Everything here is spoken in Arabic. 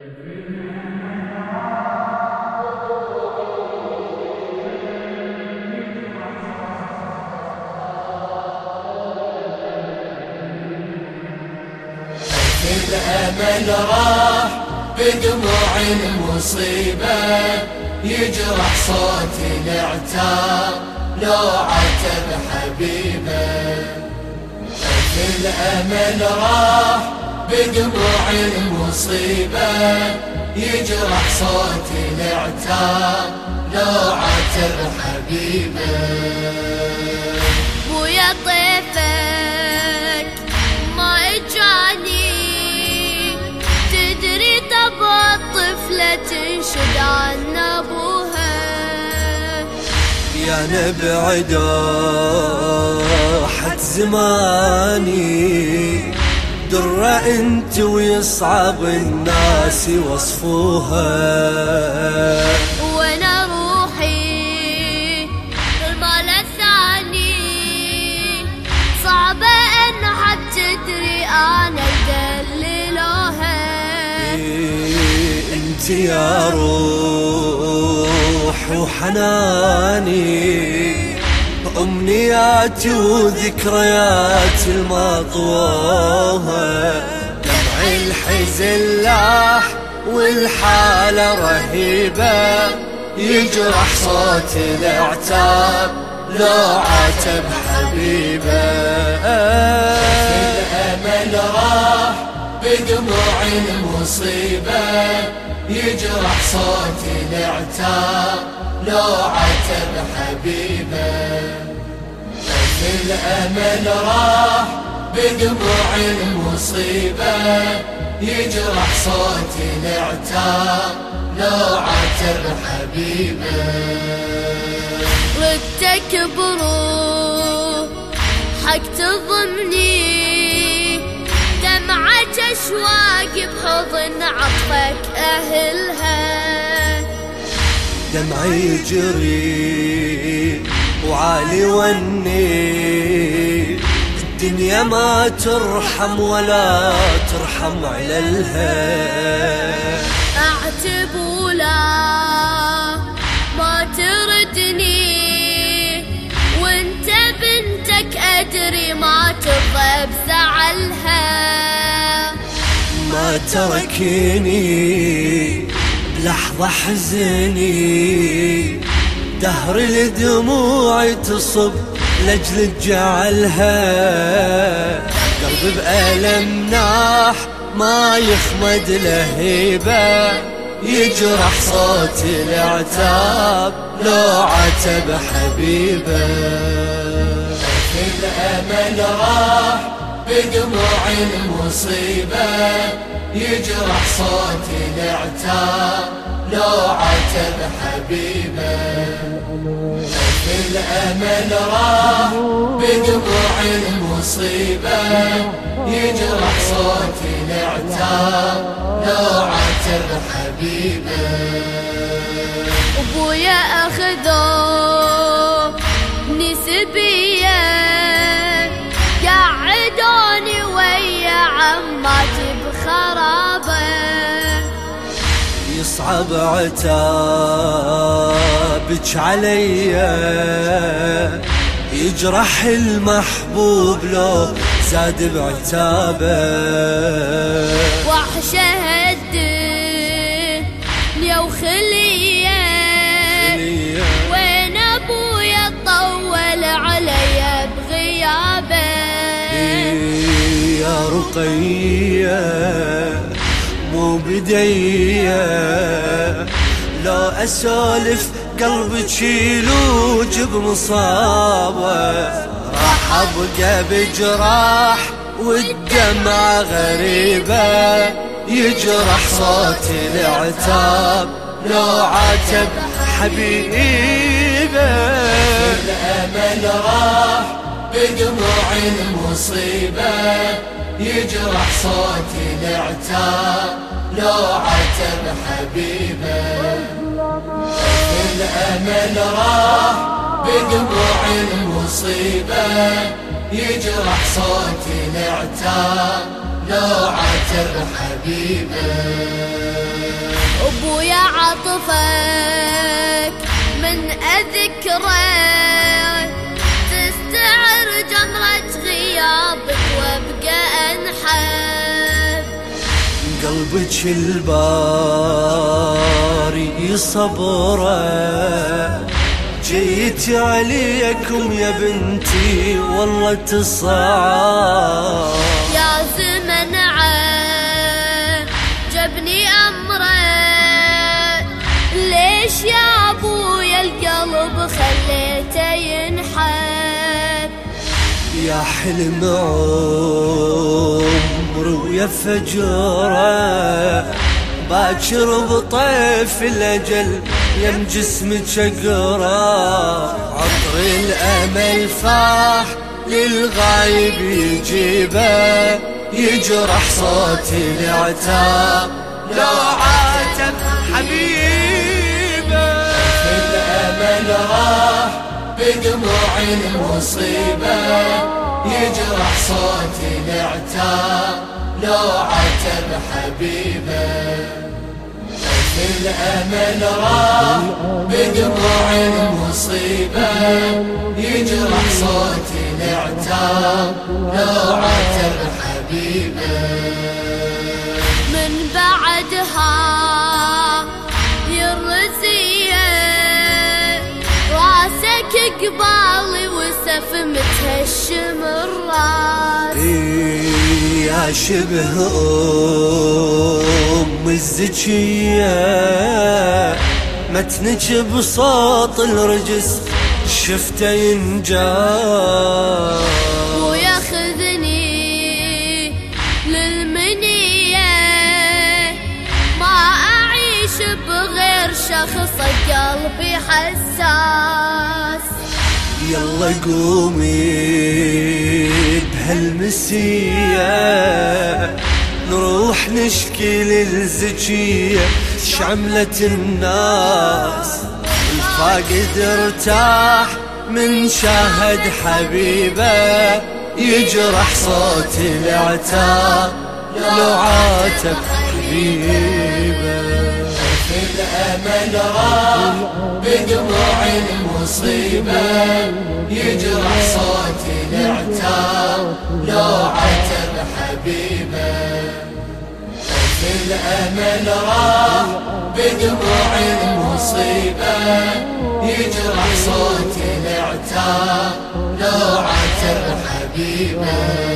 الأمل راح بدموع المصيبة يجرح صوت العتاب لو عتب حبيبه الأمل راح بدموع المصيبة يجرح صوت العتاب لو عتب حبيبه ويا طيفك ما إجاني. تدري تبى الطفلة تنشد عن أبوها. يا نبعد حد زماني درة انت ويصعب الناس يوصفوها وأنا روحي المال الثاني. صعبة ان حد تدري أنا دللوها انت يا روح وحناني. أمنياتي وذكرياتي المطوها دمع الحزن لاح والحالة رهيبة. يجرح صوت العتاب لو عاتب حبيبة. الأمل راح بدموع المصيبة. يجرح صوت العتاب لو عتب حبيبه. الأمل راح بدموع المصيبة. يجرح صوت العتاب لو عتب حبيبه. ردتك بروح حق تضمني اشواق بحضن عطفك أهلها. دمعي يجري وعالي وني. الدنيا ما ترحم ولا ترحم عللها أعتب ولا ما تردني. وانت بنتك أدري ما ترضى بزعلها. تركيني. بلحظة حزني. دهر الدموع تصب لجل جعلها قلبي بألم ناح ما يخمد لهيبة يجرح صوت العتاب لو عتب حبيبة. الأمل راح بدموع المصيبة. يجرح صوت العتاب لو عتب حبيبه الأمل راح بدموع المصيبة. يجرح صوت العتاب لو عتب حبيبة. أبويا يصعب عتابك عليا يجرح المحبوب لو زاد بعتابه. وحشه الدنيا وخلية. وين أبويا طول عليا بغيابه؟ يا رقية. مو بدية. لو أسولف قلبك يلوج بمصابة راح أبقى بجراح والدمع غريبة. يجرح صوت العتاب. لو عاتب حبيبة. الأمل راح بدموع المصيبة. يجرح صوت العتاب. لو عتب حبيبة. الأمل راح بدموع المصيبة. يجرح صوت العتاب لو عاتب حبيبة. أبويا عطفك من اذكره قلبك الباري صبره. جيت عليكم يا بنتي والله تصعب يا زمن جبني أمره. ليش يا أبويا القلب خليته ينحب يا حلم عمري ويا فجره باكر بطيف الأجل يم جسمك اقرا عطر الامل فاح للغايب يجيبه يجرح صوت العتاب لو عاتب حبيبه بدموع المصيبة يجرح صوت العتاب لو عتب حبيبه الأمل راح بدموع المصيبة يجرح صوت العتاب لو عتب قبالي وسف متهشم الراس. يا شبه أم الزكية متنك بصوت الرجس شفته ينجاز وياخذني للمنية. ما أعيش بغير شخص قلبي حساس. يلا قومي بهالمسية. نروح نشكي للزكية شعملة الناس؟ الفاقد ارتاح من شاهد حبيبه يجرح صوت العتاب لو عاتب حبيبه. الأمل راح بدموع المصيبة يجرح صوت العتاب لو عتب حبيبه الأمل راح بدموع المصيبة يجرح صوت العتاب لو عتب حبيبه